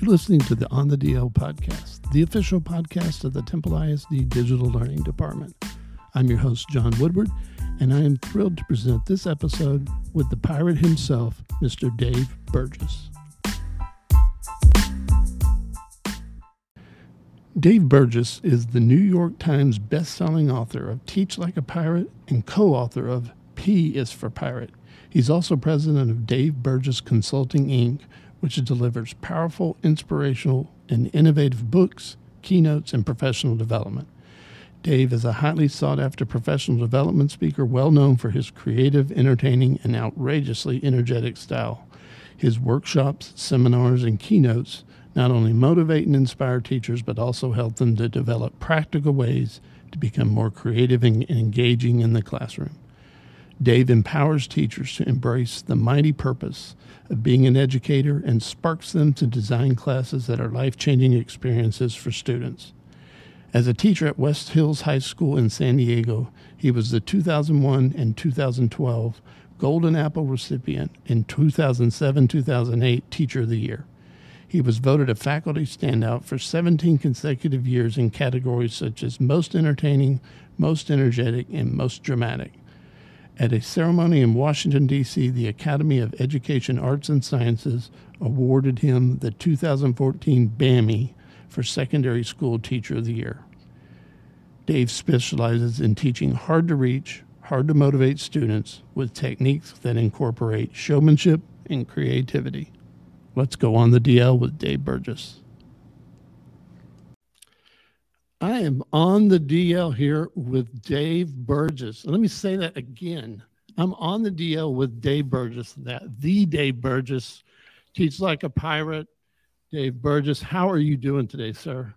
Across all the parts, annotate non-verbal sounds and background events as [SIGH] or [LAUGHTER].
You're listening to the On the DL podcast, the official podcast of the Temple ISD Digital Learning Department. I'm your host, John Woodward, and I am thrilled to present this episode with the pirate himself, Mr. Dave Burgess. Dave Burgess is the New York Times best-selling author of Teach Like a Pirate and co-author of P is for Pirate. He's also president of Dave Burgess Consulting Inc., which delivers powerful, inspirational, and innovative books, keynotes, and professional development. Dave is a highly sought after professional development speaker, well known for his creative, entertaining, and outrageously energetic style. His workshops, seminars, and keynotes not only motivate and inspire teachers, but also help them to develop practical ways to become more creative and engaging in the classroom. Dave empowers teachers to embrace the mighty purpose of being an educator and sparks them to design classes that are life changing experiences for students. As a teacher at West Hills High School in San Diego, he was the 2001 and 2012 Golden Apple recipient and 2007 2008 Teacher of the Year. He was voted a faculty standout for 17 consecutive years in categories such as Most Entertaining, Most Energetic, and Most Dramatic. At a ceremony in Washington, D.C., the Academy of Education Arts and Sciences awarded him the 2014 BAMMY for Secondary School Teacher of the Year. Dave specializes in teaching hard to reach, hard to motivate students with techniques that incorporate showmanship and creativity. Let's go on the DL with Dave Burgess. I am on the DL here with Dave Burgess. Let me say that again. I'm on the DL with Dave Burgess, that the Dave Burgess, teach like a pirate. Dave Burgess, how are you doing today, sir?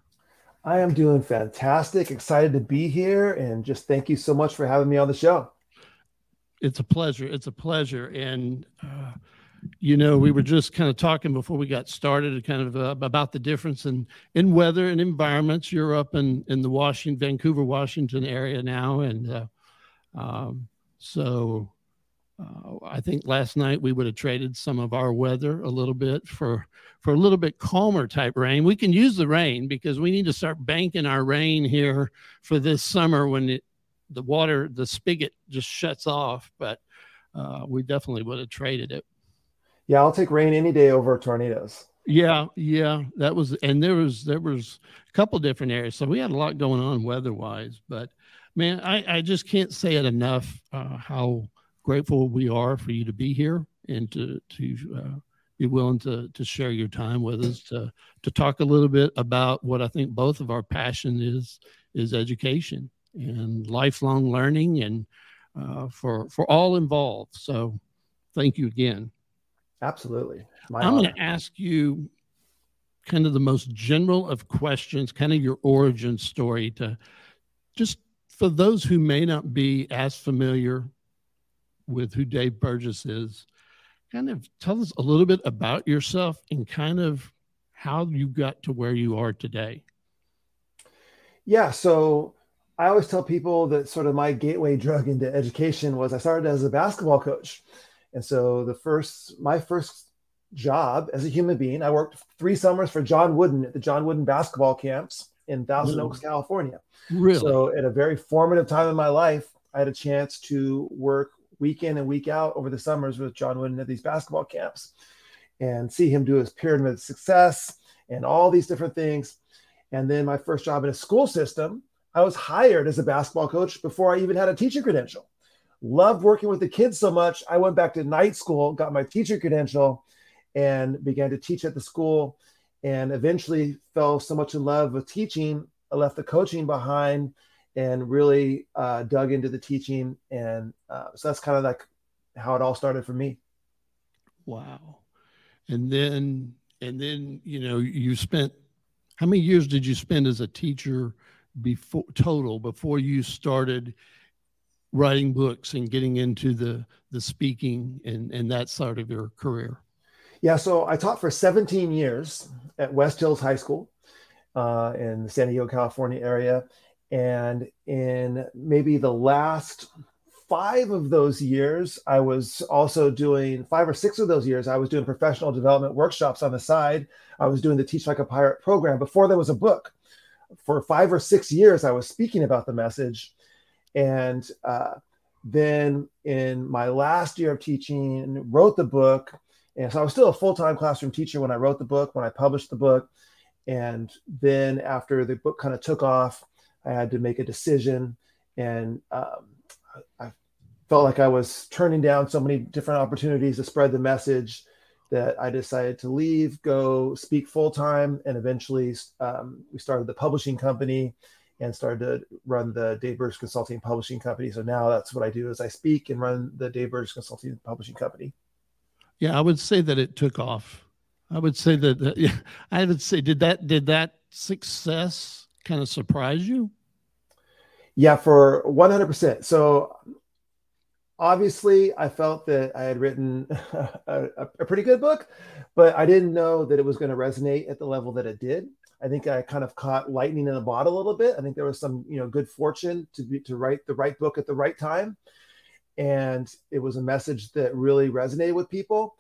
I am doing fantastic. Excited to be here, and just thank you so much for having me on the show. It's a pleasure. It's a pleasure, and uh, you know, we were just kind of talking before we got started, kind of uh, about the difference in in weather and environments. You're up in in the Washington, Vancouver, Washington area now, and uh, um, so uh, I think last night we would have traded some of our weather a little bit for for a little bit calmer type rain. We can use the rain because we need to start banking our rain here for this summer when it, the water the spigot just shuts off. But uh, we definitely would have traded it yeah, I'll take rain any day over tornadoes. Yeah, yeah, that was, and there was there was a couple different areas, so we had a lot going on weather wise. But man, I I just can't say it enough uh, how grateful we are for you to be here and to to uh, be willing to to share your time with us to to talk a little bit about what I think both of our passion is is education and lifelong learning and uh, for for all involved. So, thank you again. Absolutely. My I'm going to ask you kind of the most general of questions, kind of your origin story to just for those who may not be as familiar with who Dave Burgess is, kind of tell us a little bit about yourself and kind of how you got to where you are today. Yeah. So I always tell people that sort of my gateway drug into education was I started as a basketball coach. And so the first, my first job as a human being, I worked three summers for John Wooden at the John Wooden basketball camps in Thousand Oaks, California. Really? So at a very formative time in my life, I had a chance to work week in and week out over the summers with John Wooden at these basketball camps and see him do his pyramid of success and all these different things. And then my first job in a school system, I was hired as a basketball coach before I even had a teaching credential loved working with the kids so much. I went back to night school, got my teacher credential, and began to teach at the school. And eventually fell so much in love with teaching, I left the coaching behind and really uh, dug into the teaching. And uh, so that's kind of like how it all started for me. Wow. And then, and then, you know, you spent, how many years did you spend as a teacher before total before you started writing books and getting into the the speaking and and that side of your career? Yeah, so I taught for 17 years at West Hills High School uh, in the San Diego, California area, and in maybe the last five of those years, I was also doing five or six of those years, I was doing professional development workshops on the side. I was doing the Teach Like a Pirate program before there was a book. For five or six years, I was speaking about the message. And uh, then in my last year of teaching, wrote the book. And so I was still a full time classroom teacher when I wrote the book, when I published the book. And then after the book kind of took off, I had to make a decision. And um, I felt like I was turning down so many different opportunities to spread the message that I decided to leave, go speak full time. And eventually um, we started the publishing company and started to run the Dave Burgess Consulting Publishing Company. So now that's what I do is I speak and run the Dave Burgess Consulting Publishing Company. Yeah, I would say that it took off. I would say that uh, yeah, [LAUGHS] I would say did that did that success kind of surprise you? Yeah, for 100%. So obviously I felt that I had written [LAUGHS] a, a, pretty good book, but I didn't know that it was going to resonate at the level that it did. I think I kind of caught lightning in a bottle a little bit. I think there was some, you know, good fortune to be to write the right book at the right time. And it was a message that really resonated with people.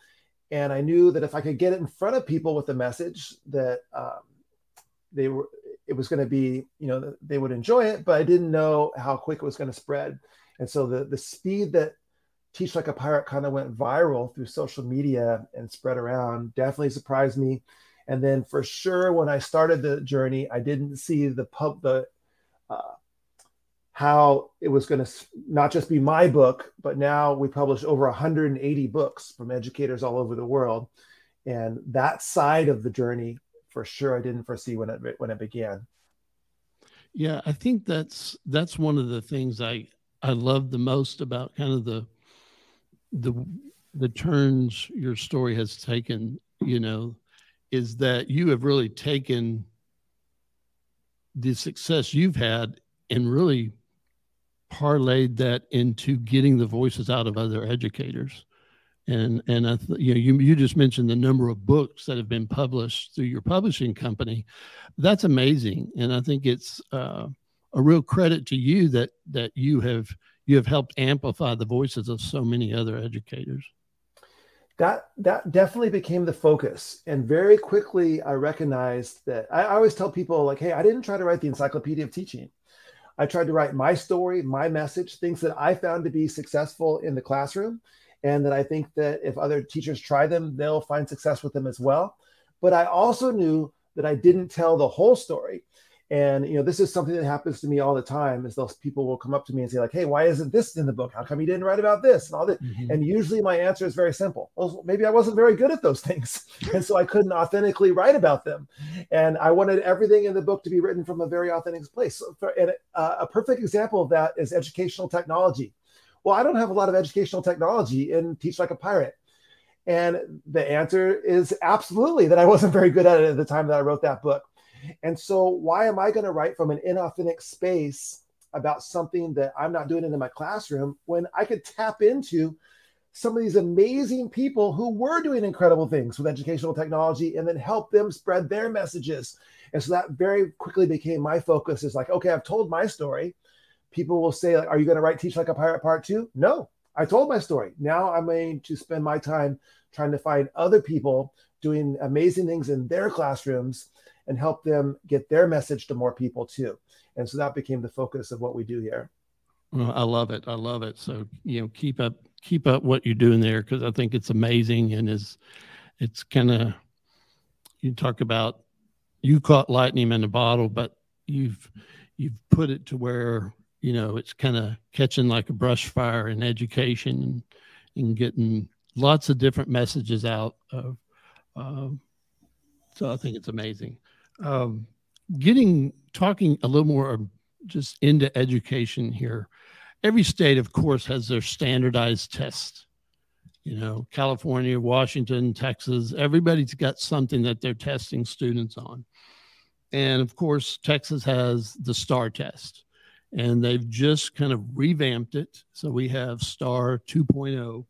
And I knew that if I could get it in front of people with the message that um, they were, it was going to be, you know, they would enjoy it, but I didn't know how quick it was going to spread. And so the the speed that Teach Like a Pirate kind of went viral through social media and spread around definitely surprised me. And then for sure, when I started the journey, I didn't see the pub the uh, how it was going to not just be my book, but now we publish over 180 books from educators all over the world, and that side of the journey, for sure, I didn't foresee when it when it began. Yeah, I think that's that's one of the things I I love the most about kind of the the the turns your story has taken. You know, is that you have really taken the success you've had and really parlayed that into getting the voices out of other educators. And and I th- you know you you just mentioned the number of books that have been published through your publishing company. That's amazing. And I think it's uh, a real credit to you that that you have you have helped amplify the voices of so many other educators that that definitely became the focus. And very quickly i recognized that I, I, always tell people like hey i didn't try to write the encyclopedia of teaching. I tried to write my story my message things that i found to be successful in the classroom and that i think that if other teachers try them they'll find success with them as well. But i also knew that i didn't tell the whole story and you know, this is something that happens to me all the time. Is those people will come up to me and say like, "Hey, why isn't this in the book? How come you didn't write about this?" And all that. Mm-hmm. And usually my answer is very simple. Well, maybe I wasn't very good at those [LAUGHS] things, and so I couldn't authentically write about them. And I wanted everything in the book to be written from a very authentic place. So for, and uh, a perfect example of that is educational technology. Well, I don't have a lot of educational technology in Teach Like a Pirate. And the answer is absolutely that I wasn't very good at it at the time that I wrote that book. And so, why am I going to write from an inauthentic space about something that I'm not doing in my classroom when I could tap into some of these amazing people who were doing incredible things with educational technology and then help them spread their messages? And so that very quickly became my focus is like, okay, I've told my story. People will say, like, are you going to write Teach Like a Pirate Part Two? No, I told my story. Now I'm going to spend my time trying to find other people doing amazing things in their classrooms and help them get their message to more people too. And so that became the focus of what we do here. I love it. I love it. So, you know, keep up, keep up what you're doing there. Cause I think it's amazing. And is it's kind of, you talk about, you caught lightning in a bottle, but you've, you've put it to where, you know, it's kind of catching like a brush fire in education and, and getting lots of different messages out of, um, so I think it's amazing um, getting talking a little more just into education here. Every state, of course, has their standardized test. You know, California, Washington, Texas, everybody's got something that they're testing students on. And of course, Texas has the STAAR test, and they've just kind of revamped it. So we have STAAR 2.0.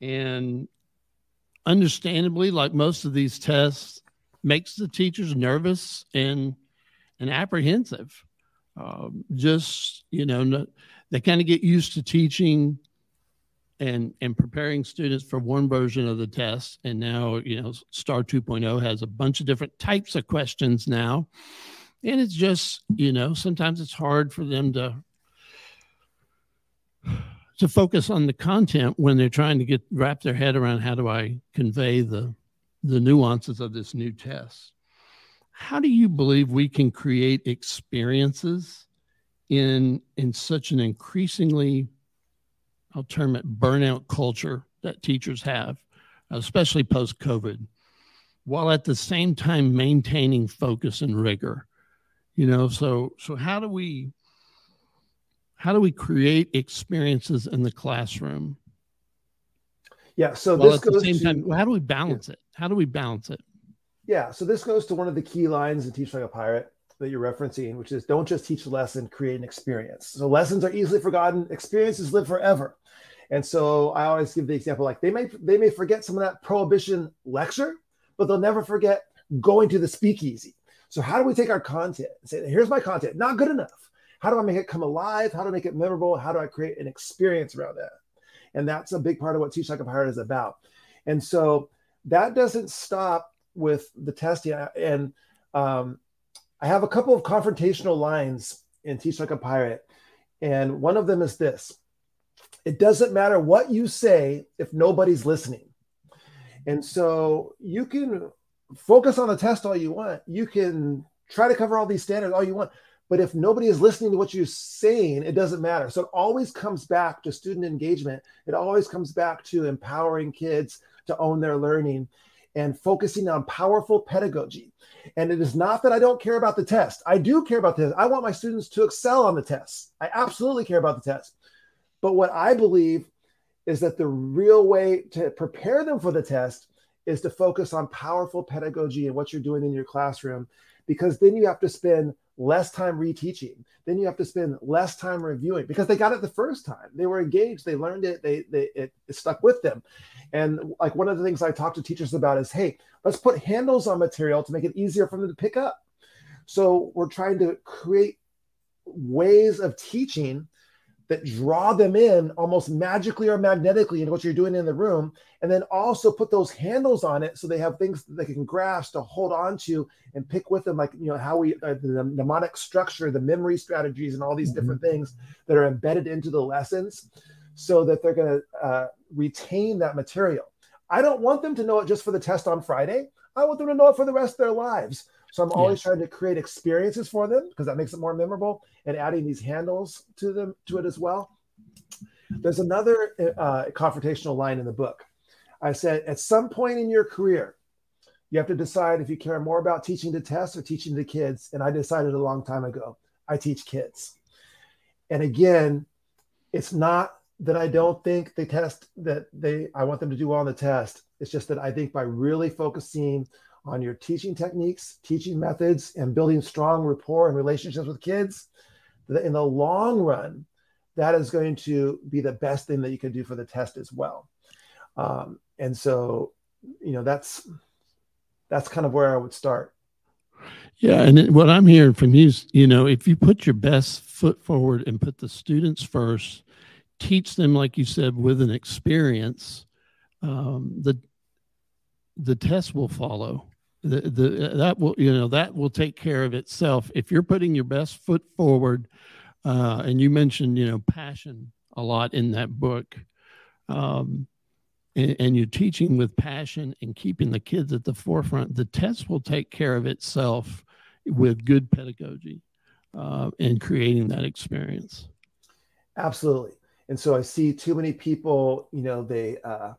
And understandably, like most of these tests, makes the teachers nervous and and apprehensive. Um, just you know, no, they kind of get used to teaching and and preparing students for one version of the test and now you know STAAR 2.0 has a bunch of different types of questions now and it's just you know sometimes it's hard for them to to focus on the content when they're trying to get wrap their head around how do i convey the the nuances of this new test how do you believe we can create experiences in in such an increasingly I'll term it burnout culture that teachers have, especially post COVID, while at the same time maintaining focus and rigor. You know, so so how do we how do we create experiences in the classroom? Yeah, so while this at the same to, time, how do we balance yeah. it? How do we balance it? Yeah, so this goes to one of the key lines in Teach Like a Pirate that you're referencing, which is don't just teach a lesson, create an experience. So lessons are easily forgotten, experiences live forever. And so I always give the example like they may they may forget some of that prohibition lecture, but they'll never forget going to the speakeasy. So how do we take our content and say, here's my content, not good enough. How do I make it come alive? How do I make it memorable? How do I create an experience around that? And that's a big part of what Teach Like a Pirate is about. And so that doesn't stop with the testing. And um, I have a couple of confrontational lines in Teach Like a Pirate. And one of them is this it doesn't matter what you say if nobody's listening. And so you can focus on the test all you want. You can try to cover all these standards all you want. But if nobody is listening to what you're saying, it doesn't matter. So it always comes back to student engagement. It always comes back to empowering kids to own their learning and focusing on powerful pedagogy. And it is not that I don't care about the test. I do care about this. I want my students to excel on the test. I absolutely care about the test. But what I believe is that the real way to prepare them for the test is to focus on powerful pedagogy and what you're doing in your classroom, because then you have to spend less time reteaching. Then you have to spend less time reviewing because they got it the first time. They were engaged, they learned it, they, they it, it stuck with them. And like one of the things I talk to teachers about is, hey, let's put handles on material to make it easier for them to pick up. So we're trying to create ways of teaching that draw them in almost magically or magnetically into what you're doing in the room and then also put those handles on it so they have things that they can grasp to hold on to and pick with them like you know how we uh, the mnemonic structure the memory strategies and all these mm-hmm. different things that are embedded into the lessons so that they're going to uh, retain that material. I don't want them to know it just for the test on friday. I want them to know it for the rest of their lives so I'm always yes. trying to create experiences for them because that makes it more memorable and adding these handles to them to it as well. There's another uh, confrontational line in the book. I said, at some point in your career, you have to decide if you care more about teaching to tests or teaching to kids. And I decided a long time ago, I teach kids. And again, it's not that I don't think the test that they I want them to do well on the test. It's just that I think by really focusing on your teaching techniques, teaching methods, and building strong rapport and relationships with kids, that in the long run, that is going to be the best thing that you can do for the test as well. Um, and so, you know, that's that's kind of where I would start. Yeah, and what I'm hearing from you is, you know, if you put your best foot forward and put the students first, teach them, like you said, with an experience, um, the the test will follow the, the that will you know that will take care of itself. If you're putting your best foot forward uh, and you mentioned you know passion a lot in that book um, and, and, you're teaching with passion and keeping the kids at the forefront the test will take care of itself with good pedagogy uh, and creating that experience. Absolutely. And so i see too many people you know they uh,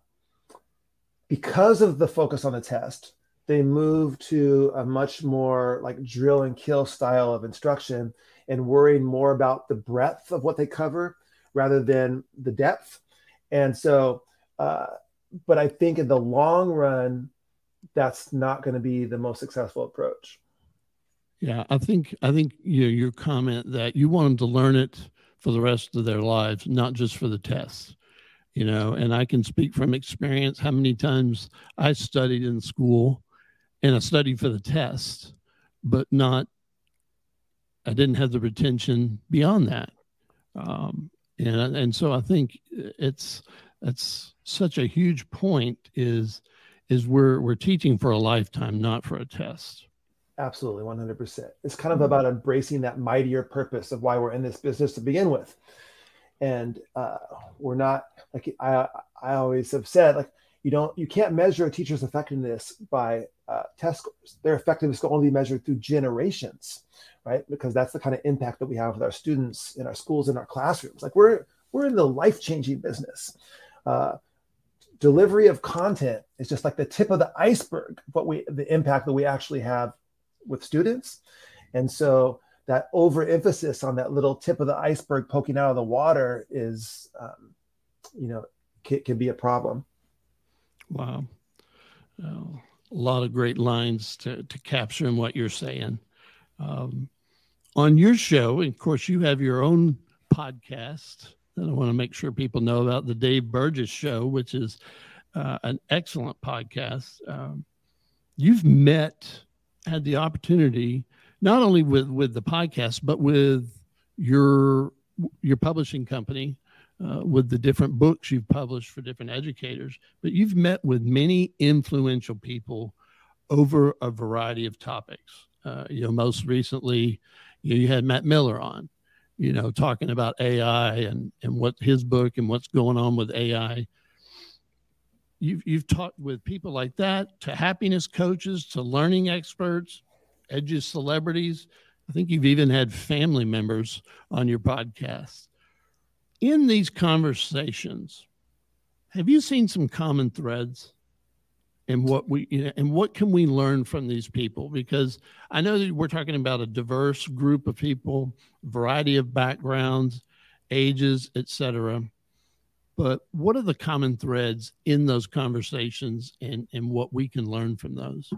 because of the focus on the test they move to a much more like drill and kill style of instruction and worrying more about the breadth of what they cover rather than the depth. And so, uh, but I think in the long run, that's not going to be the most successful approach. Yeah, I think I think you know, your comment that you want them to learn it for the rest of their lives, not just for the tests. You know, and I can speak from experience how many times I studied in school and I studied for the test, but not, I didn't have the retention beyond that. Um, and and so I think it's that's such a huge point is is we're we're teaching for a lifetime, not for a test. Absolutely, 100%. It's kind of about embracing that mightier purpose of why we're in this business to begin with. And uh, we're not like I I always have said like you don't you can't measure a teacher's effectiveness by uh, test scores. Their effectiveness can only be measured through generations, right? Because that's the kind of impact that we have with our students in our schools in our classrooms. Like we're we're in the life changing business. Uh, delivery of content is just like the tip of the iceberg. What we the impact that we actually have with students, and so that overemphasis on that little tip of the iceberg poking out of the water is, um, you know, can, can, be a problem. Wow. a lot of great lines to, to capture in what you're saying. Um, on your show, of course, you have your own podcast that I want to make sure people know about the Dave Burgess Show, which is uh, an excellent podcast. Um, you've met, had the opportunity not only with with the podcast, but with your your publishing company, uh, with the different books you've published for different educators. But you've met with many influential people over a variety of topics. Uh, you know, most recently, you, know, you had Matt Miller on, you know, talking about AI and and what his book and what's going on with AI. You've you've talked with people like that, to happiness coaches, to learning experts, edges celebrities. I think you've even had family members on your podcast. In these conversations, have you seen some common threads? and what we you know, and what can we learn from these people because i know that we're talking about a diverse group of people variety of backgrounds ages etc but what are the common threads in those conversations and and what we can learn from those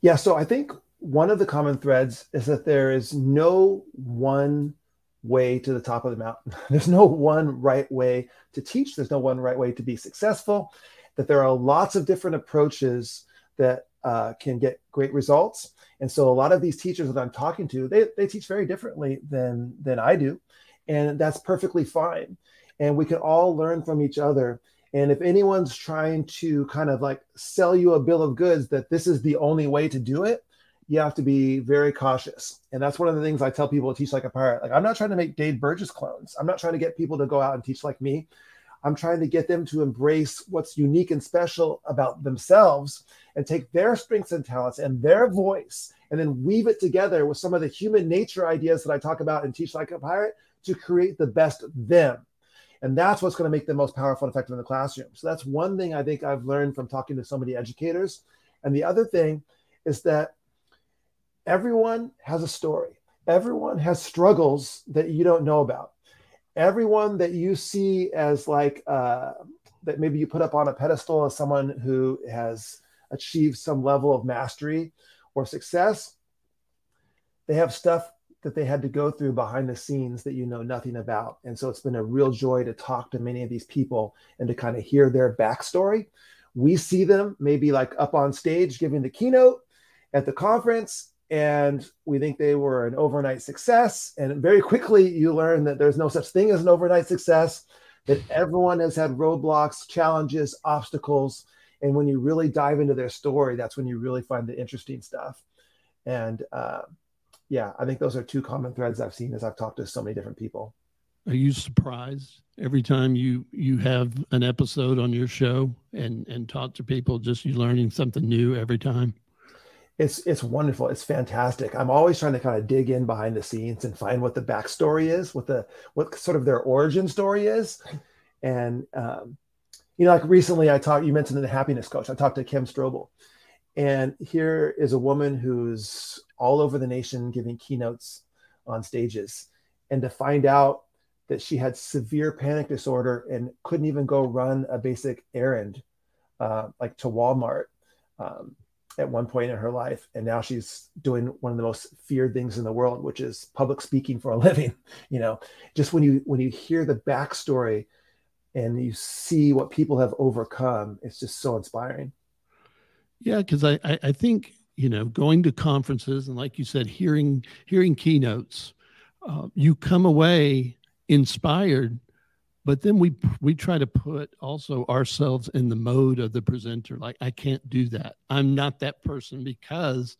yeah so i think one of the common threads is that there is no one way to the top of the mountain. [LAUGHS] There's no one right way to teach. There's no one right way to be successful. That there are lots of different approaches that uh, can get great results. And so a lot of these teachers that I'm talking to, they, they teach very differently than than I do, and that's perfectly fine. And we can all learn from each other. And if anyone's trying to kind of like sell you a bill of goods that this is the only way to do it, you have to be very cautious. And that's one of the things I tell people to teach like a pirate. Like, I'm not trying to make Dave Burgess clones. I'm not trying to get people to go out and teach like me. I'm trying to get them to embrace what's unique and special about themselves and take their strengths and talents and their voice and then weave it together with some of the human nature ideas that I talk about and teach like a pirate to create the best them. And that's what's going to make them most powerful and effective in the classroom. So that's one thing I think I've learned from talking to so many educators. And the other thing is that everyone has a story. Everyone has struggles that you don't know about. Everyone that you see as like uh, that maybe you put up on a pedestal as someone who has achieved some level of mastery or success, they have stuff that they had to go through behind the scenes that you know nothing about. And so it's been a real joy to talk to many of these people and to kind of hear their backstory. We see them maybe like up on stage giving the keynote at the conference, and we think they were an overnight success. And very quickly, you learn that there's no such thing as an overnight success, that everyone has had roadblocks, challenges, obstacles. And when you really dive into their story, that's when you really find the interesting stuff. And uh, yeah, I think those are two common threads I've seen as I've talked to so many different people. Are you surprised every time you you have an episode on your show and and talk to people? Just you learning something new every time it's it's wonderful. It's fantastic. I'm always trying to kind of dig in behind the scenes and find what the backstory is, what the what sort of their origin story is, and um, you know, like recently I talked. You mentioned the happiness coach. I talked to Kim Strobel, and here is a woman who's all over the nation giving keynotes on stages, and to find out that she had severe panic disorder and couldn't even go run a basic errand, uh, like to Walmart. Um, at one point in her life and now she's doing one of the most feared things in the world which is public speaking for a [LAUGHS] living you know? Just when you when you hear the backstory and you see what people have overcome it's just so inspiring. Yeah because I, I i think you know going to conferences and like you said hearing hearing keynotes uh, you come away inspired but then we we try to put also ourselves in the mode of the presenter like i can't do that. I'm not that person because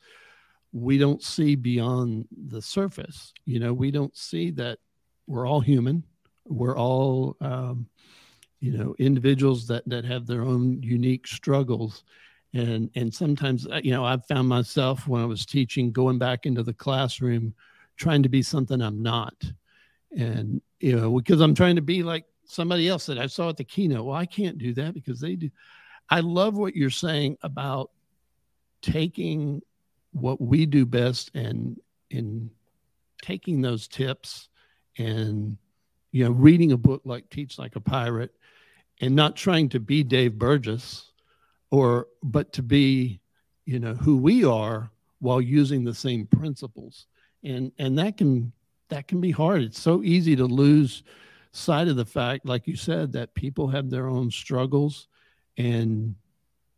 we don't see beyond the surface. You know we don't see that we're all human. We're all um, you know individuals that that have their own unique struggles. And and sometimes uh, you know i've found myself when i was teaching going back into the classroom trying to be something i'm not. And you know because i'm trying to be like somebody else that I saw at the keynote. Well, I can't do that because they do. I love what you're saying about taking what we do best and in taking those tips and you know reading a book like Teach Like a Pirate and not trying to be Dave Burgess or but to be you know who we are while using the same principles and and that can that can be hard it's so easy to lose side of the fact, like you said, that people have their own struggles, and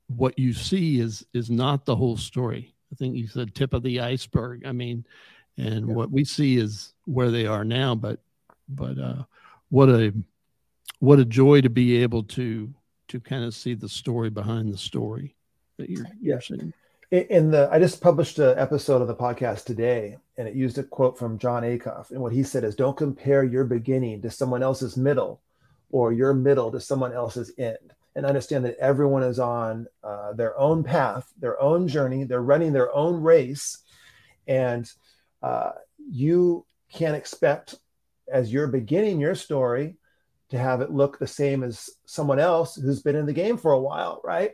what you see is is not the whole story. I think you said tip of the iceberg. I mean, and yeah. what we see is where they are now. But but uh, what a what a joy to be able to to kind of see the story behind the story that you're, yeah. you're seeing in the i just published an episode of the podcast today and it used a quote from Jon Acuff and what he said is don't compare your beginning to someone else's middle or your middle to someone else's end. And understand that everyone is on uh, their own path their own journey they're running their own race and uh, you can't expect as you're beginning your story to have it look the same as someone else who's been in the game for a while right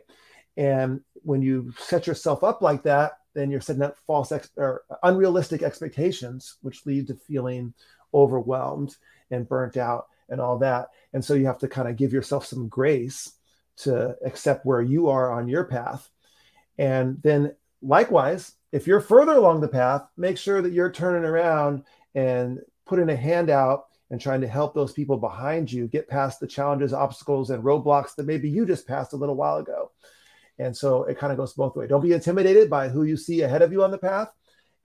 and when you set yourself up like that, then you're setting up false ex- or unrealistic expectations, which lead to feeling overwhelmed and burnt out and all that. And so you have to kind of give yourself some grace to accept where you are on your path. And then likewise, if you're further along the path, make sure that you're turning around and putting a hand out and trying to help those people behind you get past the challenges, obstacles, and roadblocks that maybe you just passed a little while ago. And so it kind of goes both ways. Don't be intimidated by who you see ahead of you on the path,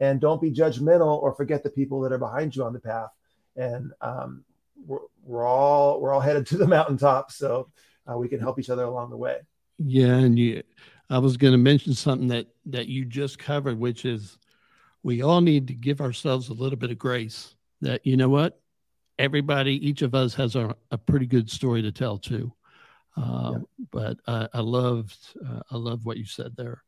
and don't be judgmental or forget the people that are behind you on the path. And um, we're, we're all we're all headed to the [LAUGHS] mountaintop, so uh, we can help each other along the way. Yeah, and you, I was going to mention something that that you just covered, which is we all need to give ourselves a little bit of grace. That you know what, everybody, each of us has a, a pretty good story to tell too yeah. Um, but I, I loved uh, I love what you said there.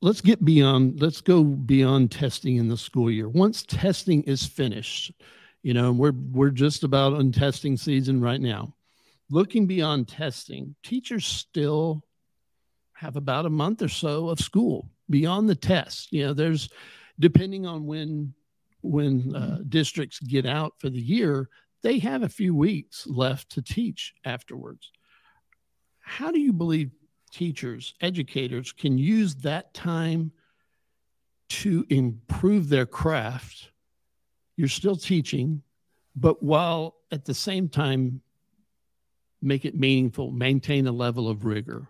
Let's get beyond. Let's go beyond testing in the school year. Once testing is finished, you know, we're we're just about on testing season right now. Looking beyond testing, teachers still have about a month or so of school beyond the test. You know, there's depending on when when uh, districts get out for the year, they have a few weeks left to teach afterwards. How do you believe teachers, educators can use that time to improve their craft? You're still teaching, but while at the same time make it meaningful, maintain a level of rigor.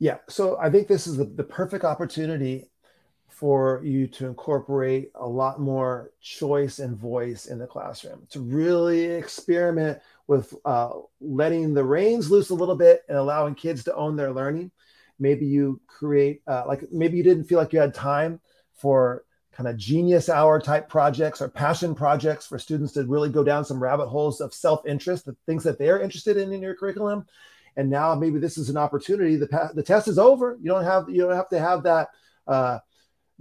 Yeah, so I think this is the, the perfect opportunity for you to incorporate a lot more choice and voice in the classroom to really experiment with uh, letting the reins loose a little bit and allowing kids to own their learning. Maybe you create uh, like maybe you didn't feel like you had time for kind of genius hour type projects or passion projects for students to really go down some rabbit holes of self-interest the things that they're interested in in your curriculum. And now maybe this is an opportunity the, the test is over. You don't have you don't have to have that uh,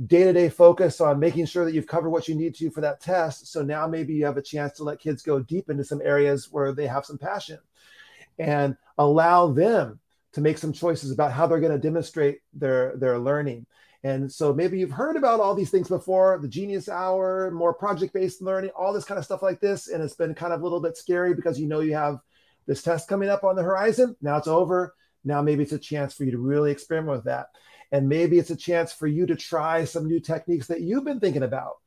day to day focus on making sure that you've covered what you need to for that test. So now maybe you have a chance to let kids go deep into some areas where they have some passion and allow them to make some choices about how they're going to demonstrate their their learning. And so maybe you've heard about all these things before, the genius hour, more project-based learning, all this kind of stuff like this and it's been kind of a little bit scary because you know you have this test coming up on the horizon. Now it's over. Now maybe it's a chance for you to really experiment with that. And maybe it's a chance for you to try some new techniques that you've been thinking about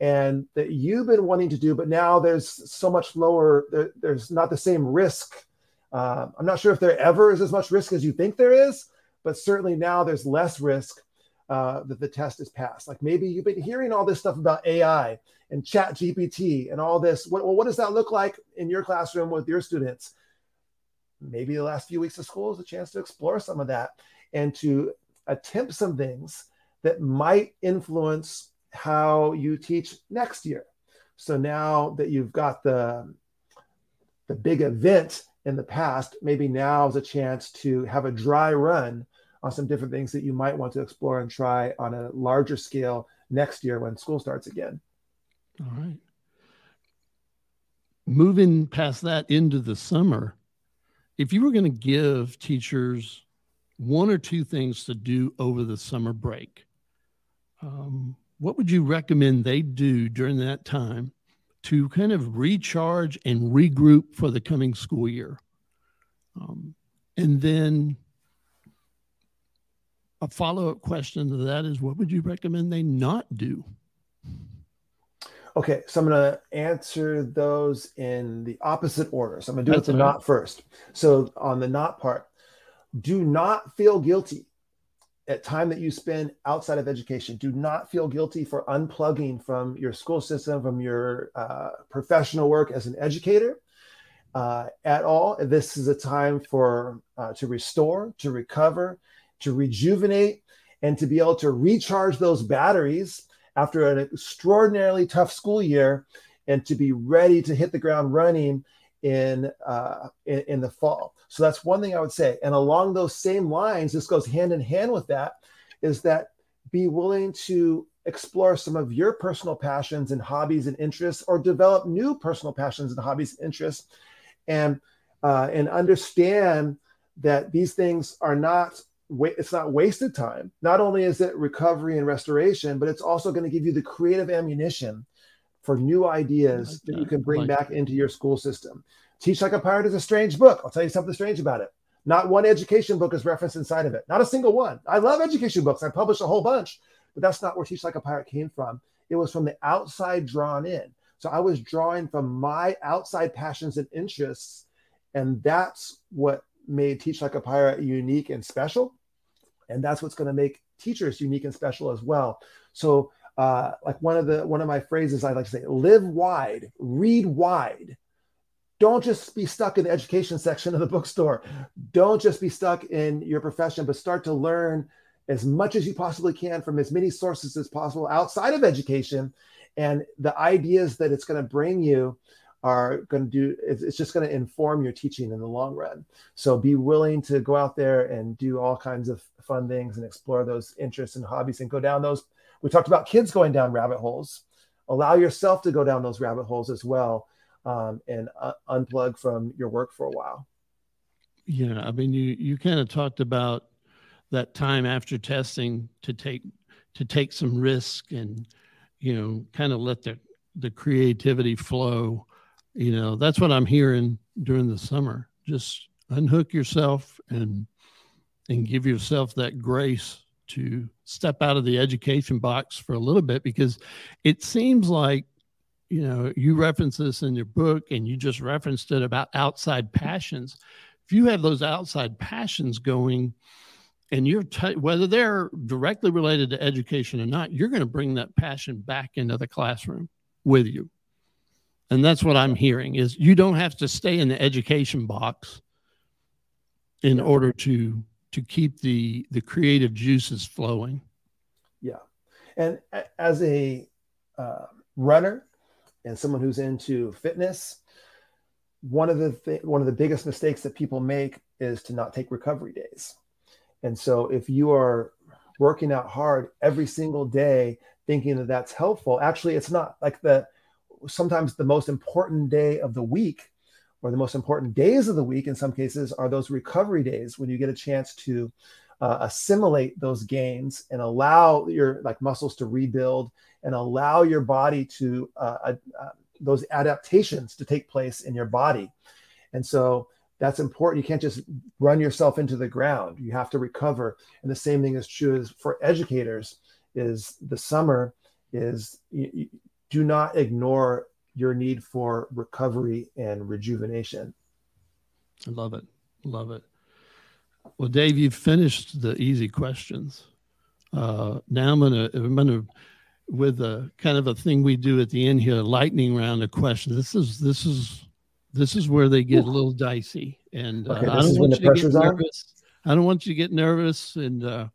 and that you've been wanting to do, but now there's so much lower, there, there's not the same risk. Uh, I'm not sure if there ever is as much risk as you think there is, but certainly now there's less risk uh, that the test is passed. Like maybe you've been hearing all this stuff about AI and Chat GPT and all this. What, well, what does that look like in your classroom with your students? Maybe the last few weeks of school is a chance to explore some of that and to attempt some things that might influence how you teach next year. So now that you've got the the big event in the past, maybe now is a chance to have a dry run on some different things that you might want to explore and try on a larger scale next year when school starts again. All right. Moving past that into the summer, if you were going to give teachers one or two things to do over the summer break, um, what would you recommend they do during that time to kind of recharge and regroup for the coming school year? Um, and then a follow up question to that is what would you recommend they not do? Okay, so I'm going to answer those in the opposite order. So I'm going to do That's it the not first. So on the not part, do not feel guilty at time that you spend outside of education. Do not feel guilty for unplugging from your school system, from your uh, professional work as an educator uh, at all. This is a time for uh, to restore, to recover, to rejuvenate, and to be able to recharge those batteries after an extraordinarily tough school year, and to be ready to hit the ground running in, uh, in, in the fall. So that's one thing I would say. And along those same lines, this goes hand in hand with that, is that be willing to explore some of your personal passions and hobbies and interests, or develop new personal passions and hobbies and interests, and uh, and understand that these things are not it's not wasted time. Not only is it recovery and restoration, but it's also going to give you the creative ammunition for new ideas like that. that. you can bring like back that. into your school system. Teach Like a Pirate is a strange book. I'll tell you something strange about it. Not one education book is referenced inside of it. Not a single one. I love education books. I publish a whole bunch, but that's not where Teach Like a Pirate came from. It was from the outside drawn in. So I was drawing from my outside passions and interests. And that's what made Teach Like a Pirate unique and special. And that's what's going to make teachers unique and special as well. So uh, like one of the one of my phrases I like to say, live wide, read wide. Don't just be stuck in the education section of the bookstore. Don't just be stuck in your profession, but start to learn as much as you possibly can from as many sources as possible outside of education. And the ideas that it's going to bring you are going to do it's just going to inform your teaching in the long run so be willing to go out there and do all kinds of fun things and explore those interests and hobbies and go down those we talked about kids going down rabbit holes. Allow yourself to go down those rabbit holes as well um, and uh, unplug from your work for a while. Yeah i mean you you kind of talked about that time after testing to take to take some risk and you know kind of let the the creativity flow. You know that's what i'm hearing during the summer. Just unhook yourself and and give yourself that grace to step out of the education box for a little bit because it seems like you know you reference this in your book and you just referenced it about outside passions. If you have those outside passions going and you're t- whether they're directly related to education or not you're going to bring that passion back into the classroom with you. And that's what i'm hearing is you don't have to stay in the education box in order to to keep the the creative juices flowing. Yeah. And as a uh, runner and someone who's into fitness one of the th- one of the biggest mistakes that people make is to not take recovery days. And so if you are working out hard every single day thinking that that's helpful actually it's not like the sometimes the most important day of the week or the most important days of the week in some cases are those recovery days when you get a chance to uh, assimilate those gains and allow your like muscles to rebuild and allow your body to uh, uh, those adaptations to take place in your body. And so that's important. You can't just run yourself into the ground. You have to recover. And the same thing is true as for educators is the summer is you, do not ignore your need for recovery and rejuvenation. I love it. Love it. Well, Dave, you've finished the easy questions. Uh, now I'm gonna I'm gonna with a kind of a thing we do at the end here, lightning round of questions. This is this is this is where they get a little dicey, and uh, I don't want you to get nervous. On? I don't want you to get nervous, and uh,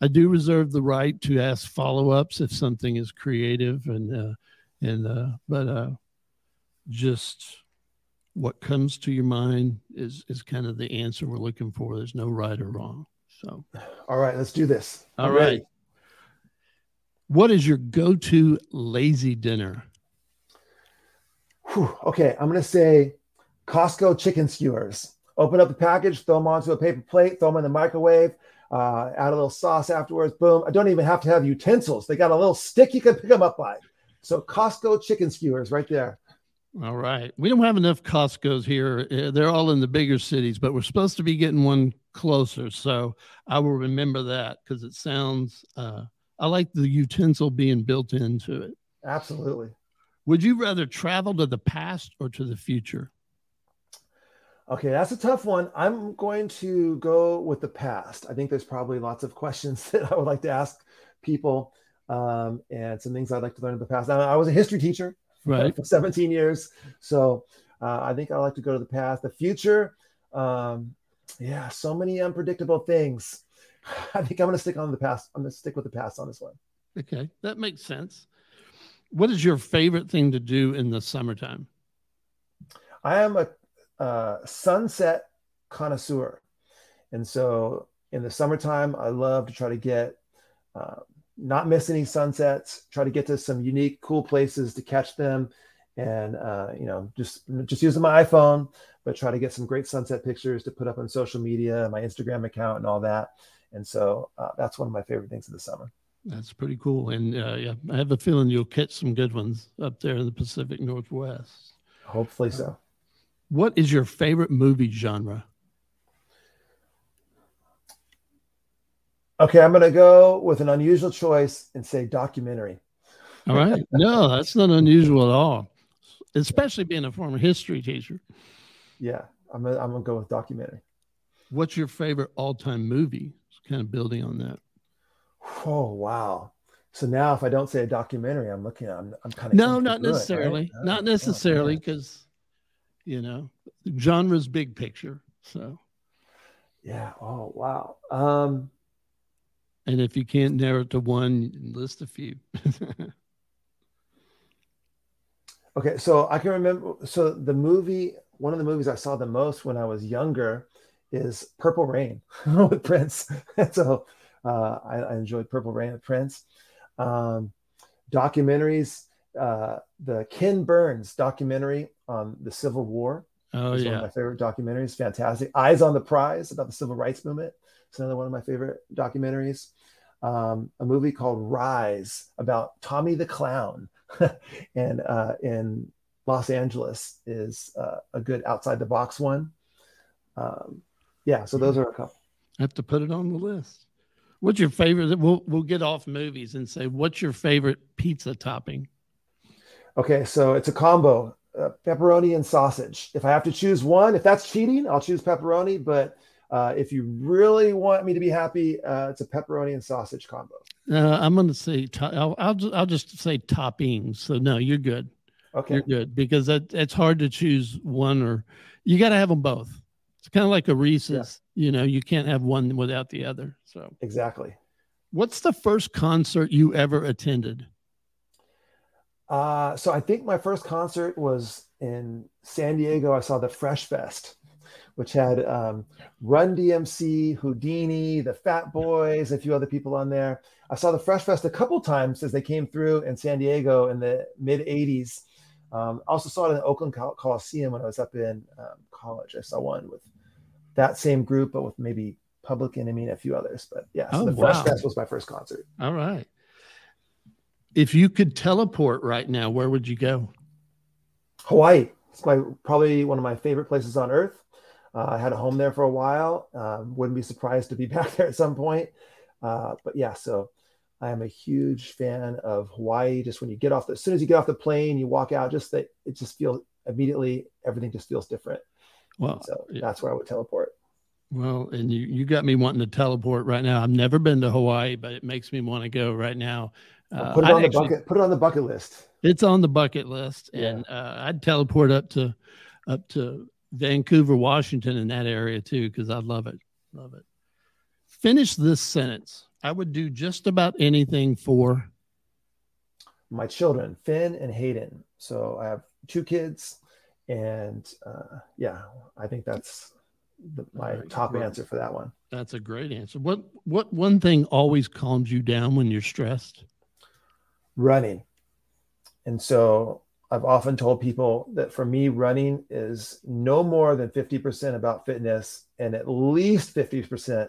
I do reserve the right to ask follow ups if something is creative, and uh, and uh, but uh, just what comes to your mind is is kind of the answer we're looking for. There's no right or wrong. So, all right, let's do this. All I'm right. Ready. What is your go-to lazy dinner? Whew, okay, I'm gonna say Costco chicken skewers. Open up the package, throw them onto a paper plate, throw them in the microwave, uh, add a little sauce afterwards. Boom! I don't even have to have utensils. They got a little stick you can pick them up by. So Costco chicken skewers right there. All right. We don't have enough Costco's here. Uh, they're all in the bigger cities, but we're supposed to be getting one closer. So I will remember that because it sounds, uh, I like the utensil being built into it. Absolutely. Would you rather travel to the past or to the future? Okay, that's a tough one. I'm going to go with the past. I think there's probably lots of questions [LAUGHS] that I would like to ask people um, and some things I'd like to learn in the past. Now, I was a history teacher right. for [LAUGHS] 17 years. So uh, I think I like to go to the past. The future, um, yeah, so many unpredictable things. [LAUGHS] I think I'm going to stick on the past. I'm going to stick with the past on this one. Okay, that makes sense. What is your favorite thing to do in the summertime? I am a uh, sunset connoisseur. And so in the summertime, I love to try to get uh, not miss any sunsets, try to get to some unique, cool places to catch them, and uh, you know, just just using my iPhone, but try to get some great sunset pictures to put up on social media, my Instagram account, and all that. And so uh, that's one of my favorite things of the summer. That's pretty cool, and uh, yeah, I have a feeling you'll catch some good ones up there in the Pacific Northwest. Hopefully so. What is your favorite movie genre? Okay, I'm going to go with an unusual choice and say documentary. All right. No, that's not unusual at all, especially being a former history teacher. Yeah, I'm going I'm to go with documentary. What's your favorite all time movie? It's kind of building on that. Oh, wow. So now if I don't say a documentary, I'm looking, I'm, I'm kind of. No, not necessarily. It, right? Not necessarily because, you know, genre's big picture. So. Yeah. Oh, wow. Um, and if you can't narrow it to one, list a few. [LAUGHS] okay, so I can remember. So the movie, one of the movies I saw the most when I was younger, is Purple Rain [LAUGHS] with Prince. [LAUGHS] so uh, I, I, enjoyed Purple Rain with Prince. Um, documentaries, uh, the Ken Burns documentary on the Civil War. Oh yeah, one of my favorite documentaries. Fantastic. Eyes on the Prize about the Civil Rights Movement. It's another one of my favorite documentaries. Um, a movie called Rize about Tommy the Clown, [LAUGHS] and uh, in Los Angeles is uh, a good outside the box one. Um, yeah, so those are a couple. I have to put it on the list. What's your favorite? We'll we'll get off movies and say what's your favorite pizza topping? Okay, so it's a combo: uh, pepperoni and sausage. If I have to choose one, if that's cheating, I'll choose pepperoni. But uh, if you really want me to be happy, uh, it's a pepperoni and sausage combo. Uh, I'm going to say to- I'll, I'll just, I'll just say toppings. So no, you're good. Okay, you're good because that, it's hard to choose one or you got to have them both. It's kind of like a Reese's. Yeah. You know, you can't have one without the other. So exactly. What's the first concert you ever attended? Uh, so I think my first concert was in San Diego. I saw the Fresh Fest which had um, Run DMC, Whodini, the Fat Boys, a few other people on there. I saw the Fresh Fest a couple times as they came through in San Diego in the mid 80s. Um, also saw it in the Oakland Coliseum when I was up in um, college. I saw one with that same group, but with maybe Public Enemy and a few others. But yeah, so oh, the Fresh wow. Fest was my first concert. All right. If you could teleport right now, where would you go? Hawaii. It's my probably one of my favorite places on earth. Uh, I had a home there for a while. Um, wouldn't be surprised to be [LAUGHS] back there at some point. Uh, but yeah, so I am a huge fan of Hawaii. Just when you get off, the, as soon as you get off the plane, you walk out, just that it just feels immediately everything just feels different. Well, so that's where I would teleport. Well, and you, you got me wanting to teleport right now. I've never been to Hawaii, but it makes me want to go right now. Uh, put it on the actually, bucket. Put it on the bucket list. It's on the bucket list, yeah. and uh, I'd teleport up to up to Vancouver, Washington, in that area too, because I love it. Love it. Finish this sentence. I would do just about anything for my children, Finn and Hayden. So I have two kids, and uh, yeah, I think that's the, my right, top great. answer for that one. That's a great answer. What what one thing always calms you down when you're stressed? Running. And so I've often told people that for me, running is no more than 50% about fitness and at least 50%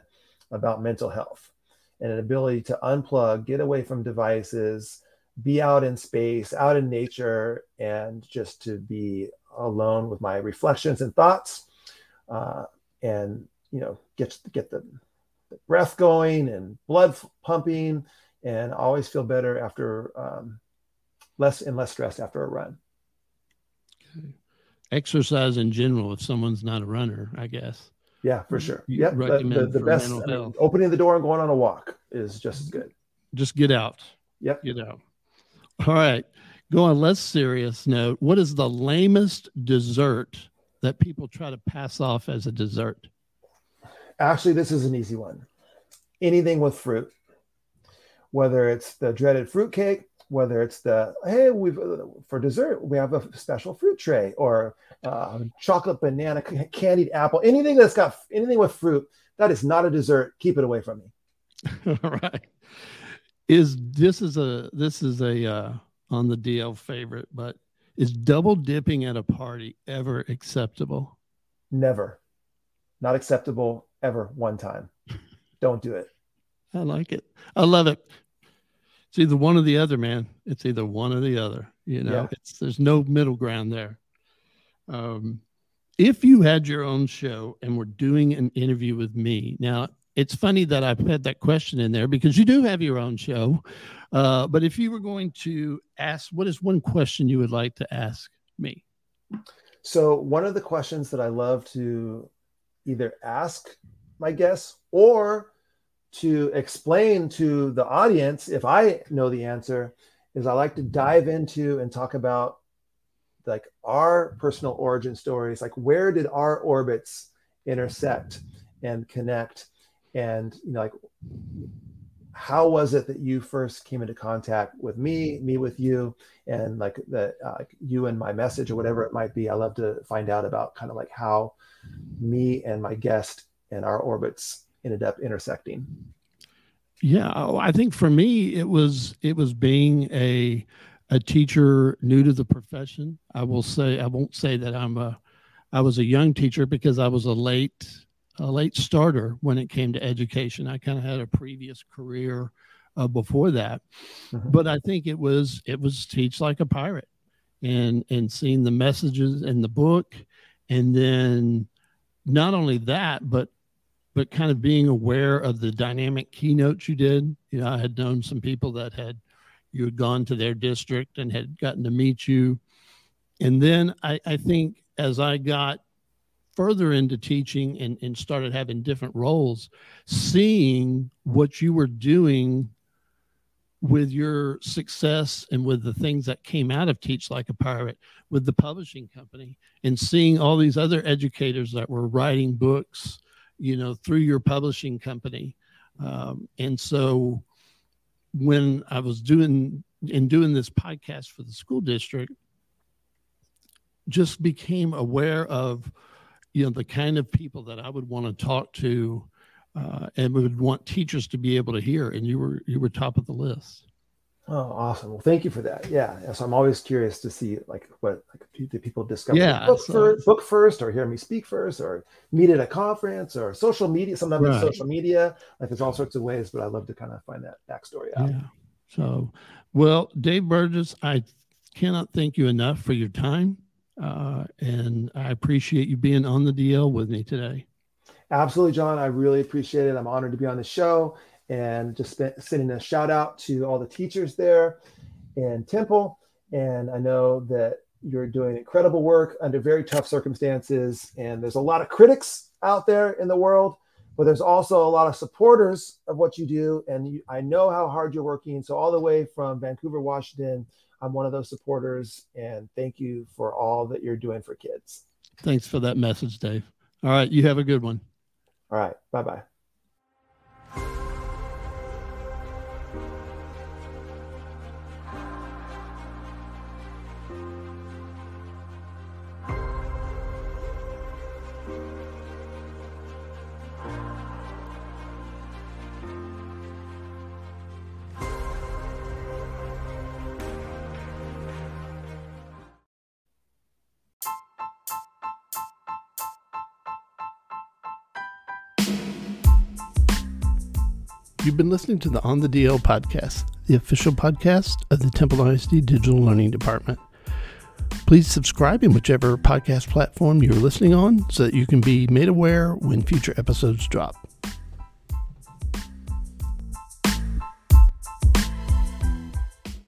about mental health and an ability to unplug, get away from devices, be out in space, out in nature, and just to be alone with my reflections and thoughts. Uh, and you know get get the, the, breath going and blood pumping and always feel better after um, less and less stressed after a run. Okay. exercise in general if someone's not a runner i guess. Yeah for sure. yeah the, the, the best I mean, opening the door and going on a walk is just as good. Just get out. Yep. Get out. All right. Go on less serious note. What is the lamest dessert that people try to pass off as a dessert? Actually, this is an easy one. Anything with fruit, whether it's the dreaded fruit cake, whether it's the hey, we've for dessert we have a special fruit tray or uh, chocolate banana candied apple, anything that's got anything with fruit that is not a dessert. Keep it away from me. All [LAUGHS] right. Is this is a this is a uh, on the DL favorite, but is double dipping at a party ever acceptable? Never. Not acceptable ever one time. Don't do it. [LAUGHS] I like it. I love it. It's either one or the other, man. It's either one or the other. You know, yeah. it's there's no middle ground there. Um, if you had your own show and were doing an interview with me, now it's funny that I've had that question in there because you do have your own show. Uh, but if you were going to ask, what is one question you would like to ask me? So, one of the questions that I love to either ask my guests or to explain to the audience, if I know the answer, is I like to dive into and talk about like our personal origin stories, like where did our orbits intersect and connect? And you know like how was it that you first came into contact with me me with you and like the uh, you and my message or whatever it might be? I love to find out about kind of like how me and my guest and our orbits ended up intersecting yeah oh, i think for me it was it was being a a teacher new to the profession i will say i won't say that i'm a i was a young teacher because i was a late a late starter when it came to education. I kind of had a previous career uh, before that, mm-hmm. but I think it was it was teach like a pirate, and and seeing the messages in the book, and then not only that, but but kind of being aware of the dynamic keynotes you did. You know, I had known some people that had you had gone to their district and had gotten to meet you, and then I, I think as I got further into teaching and, and started having different roles, seeing what you were doing with your success and with the things that came out of Teach Like a Pirate with the publishing company and seeing all these other educators that were writing books, you know, through your publishing company. Um, and so when I was doing in doing this podcast for the school district, just became aware of you know the kind of people that I would want to talk to uh, and would want teachers to be able to hear and you were you were top of the list oh awesome. Well thank you for that. Yeah. So i'm always curious to see like what like do people discover. Yeah book, so, first, book first or hear me speak first or meet at a conference or social media sometimes right. social media. Like there's all sorts of ways but i love to kind of find that backstory out. Yeah. So well dave burgess i cannot thank you enough for your time uh, and I appreciate you being on the DL with me today. Absolutely, John. I really appreciate it. I'm honored to be on the show and just sending a shout out to all the teachers there in Temple. And I know that You're doing incredible work under very tough circumstances. And there's a lot of critics out there in the world, but there's also a lot of supporters of what you do. And you, I know how hard you're working. So, all the way from Vancouver, Washington, I'm one of those supporters. And thank you for all that you're doing for kids. Thanks for that message, Dave. All right. You have a good one. All right. Bye bye. You've been listening to the On the DL podcast, the official podcast of the Temple ISD Digital Learning Department. Please subscribe in whichever podcast platform you're listening on so that you can be made aware when future episodes drop.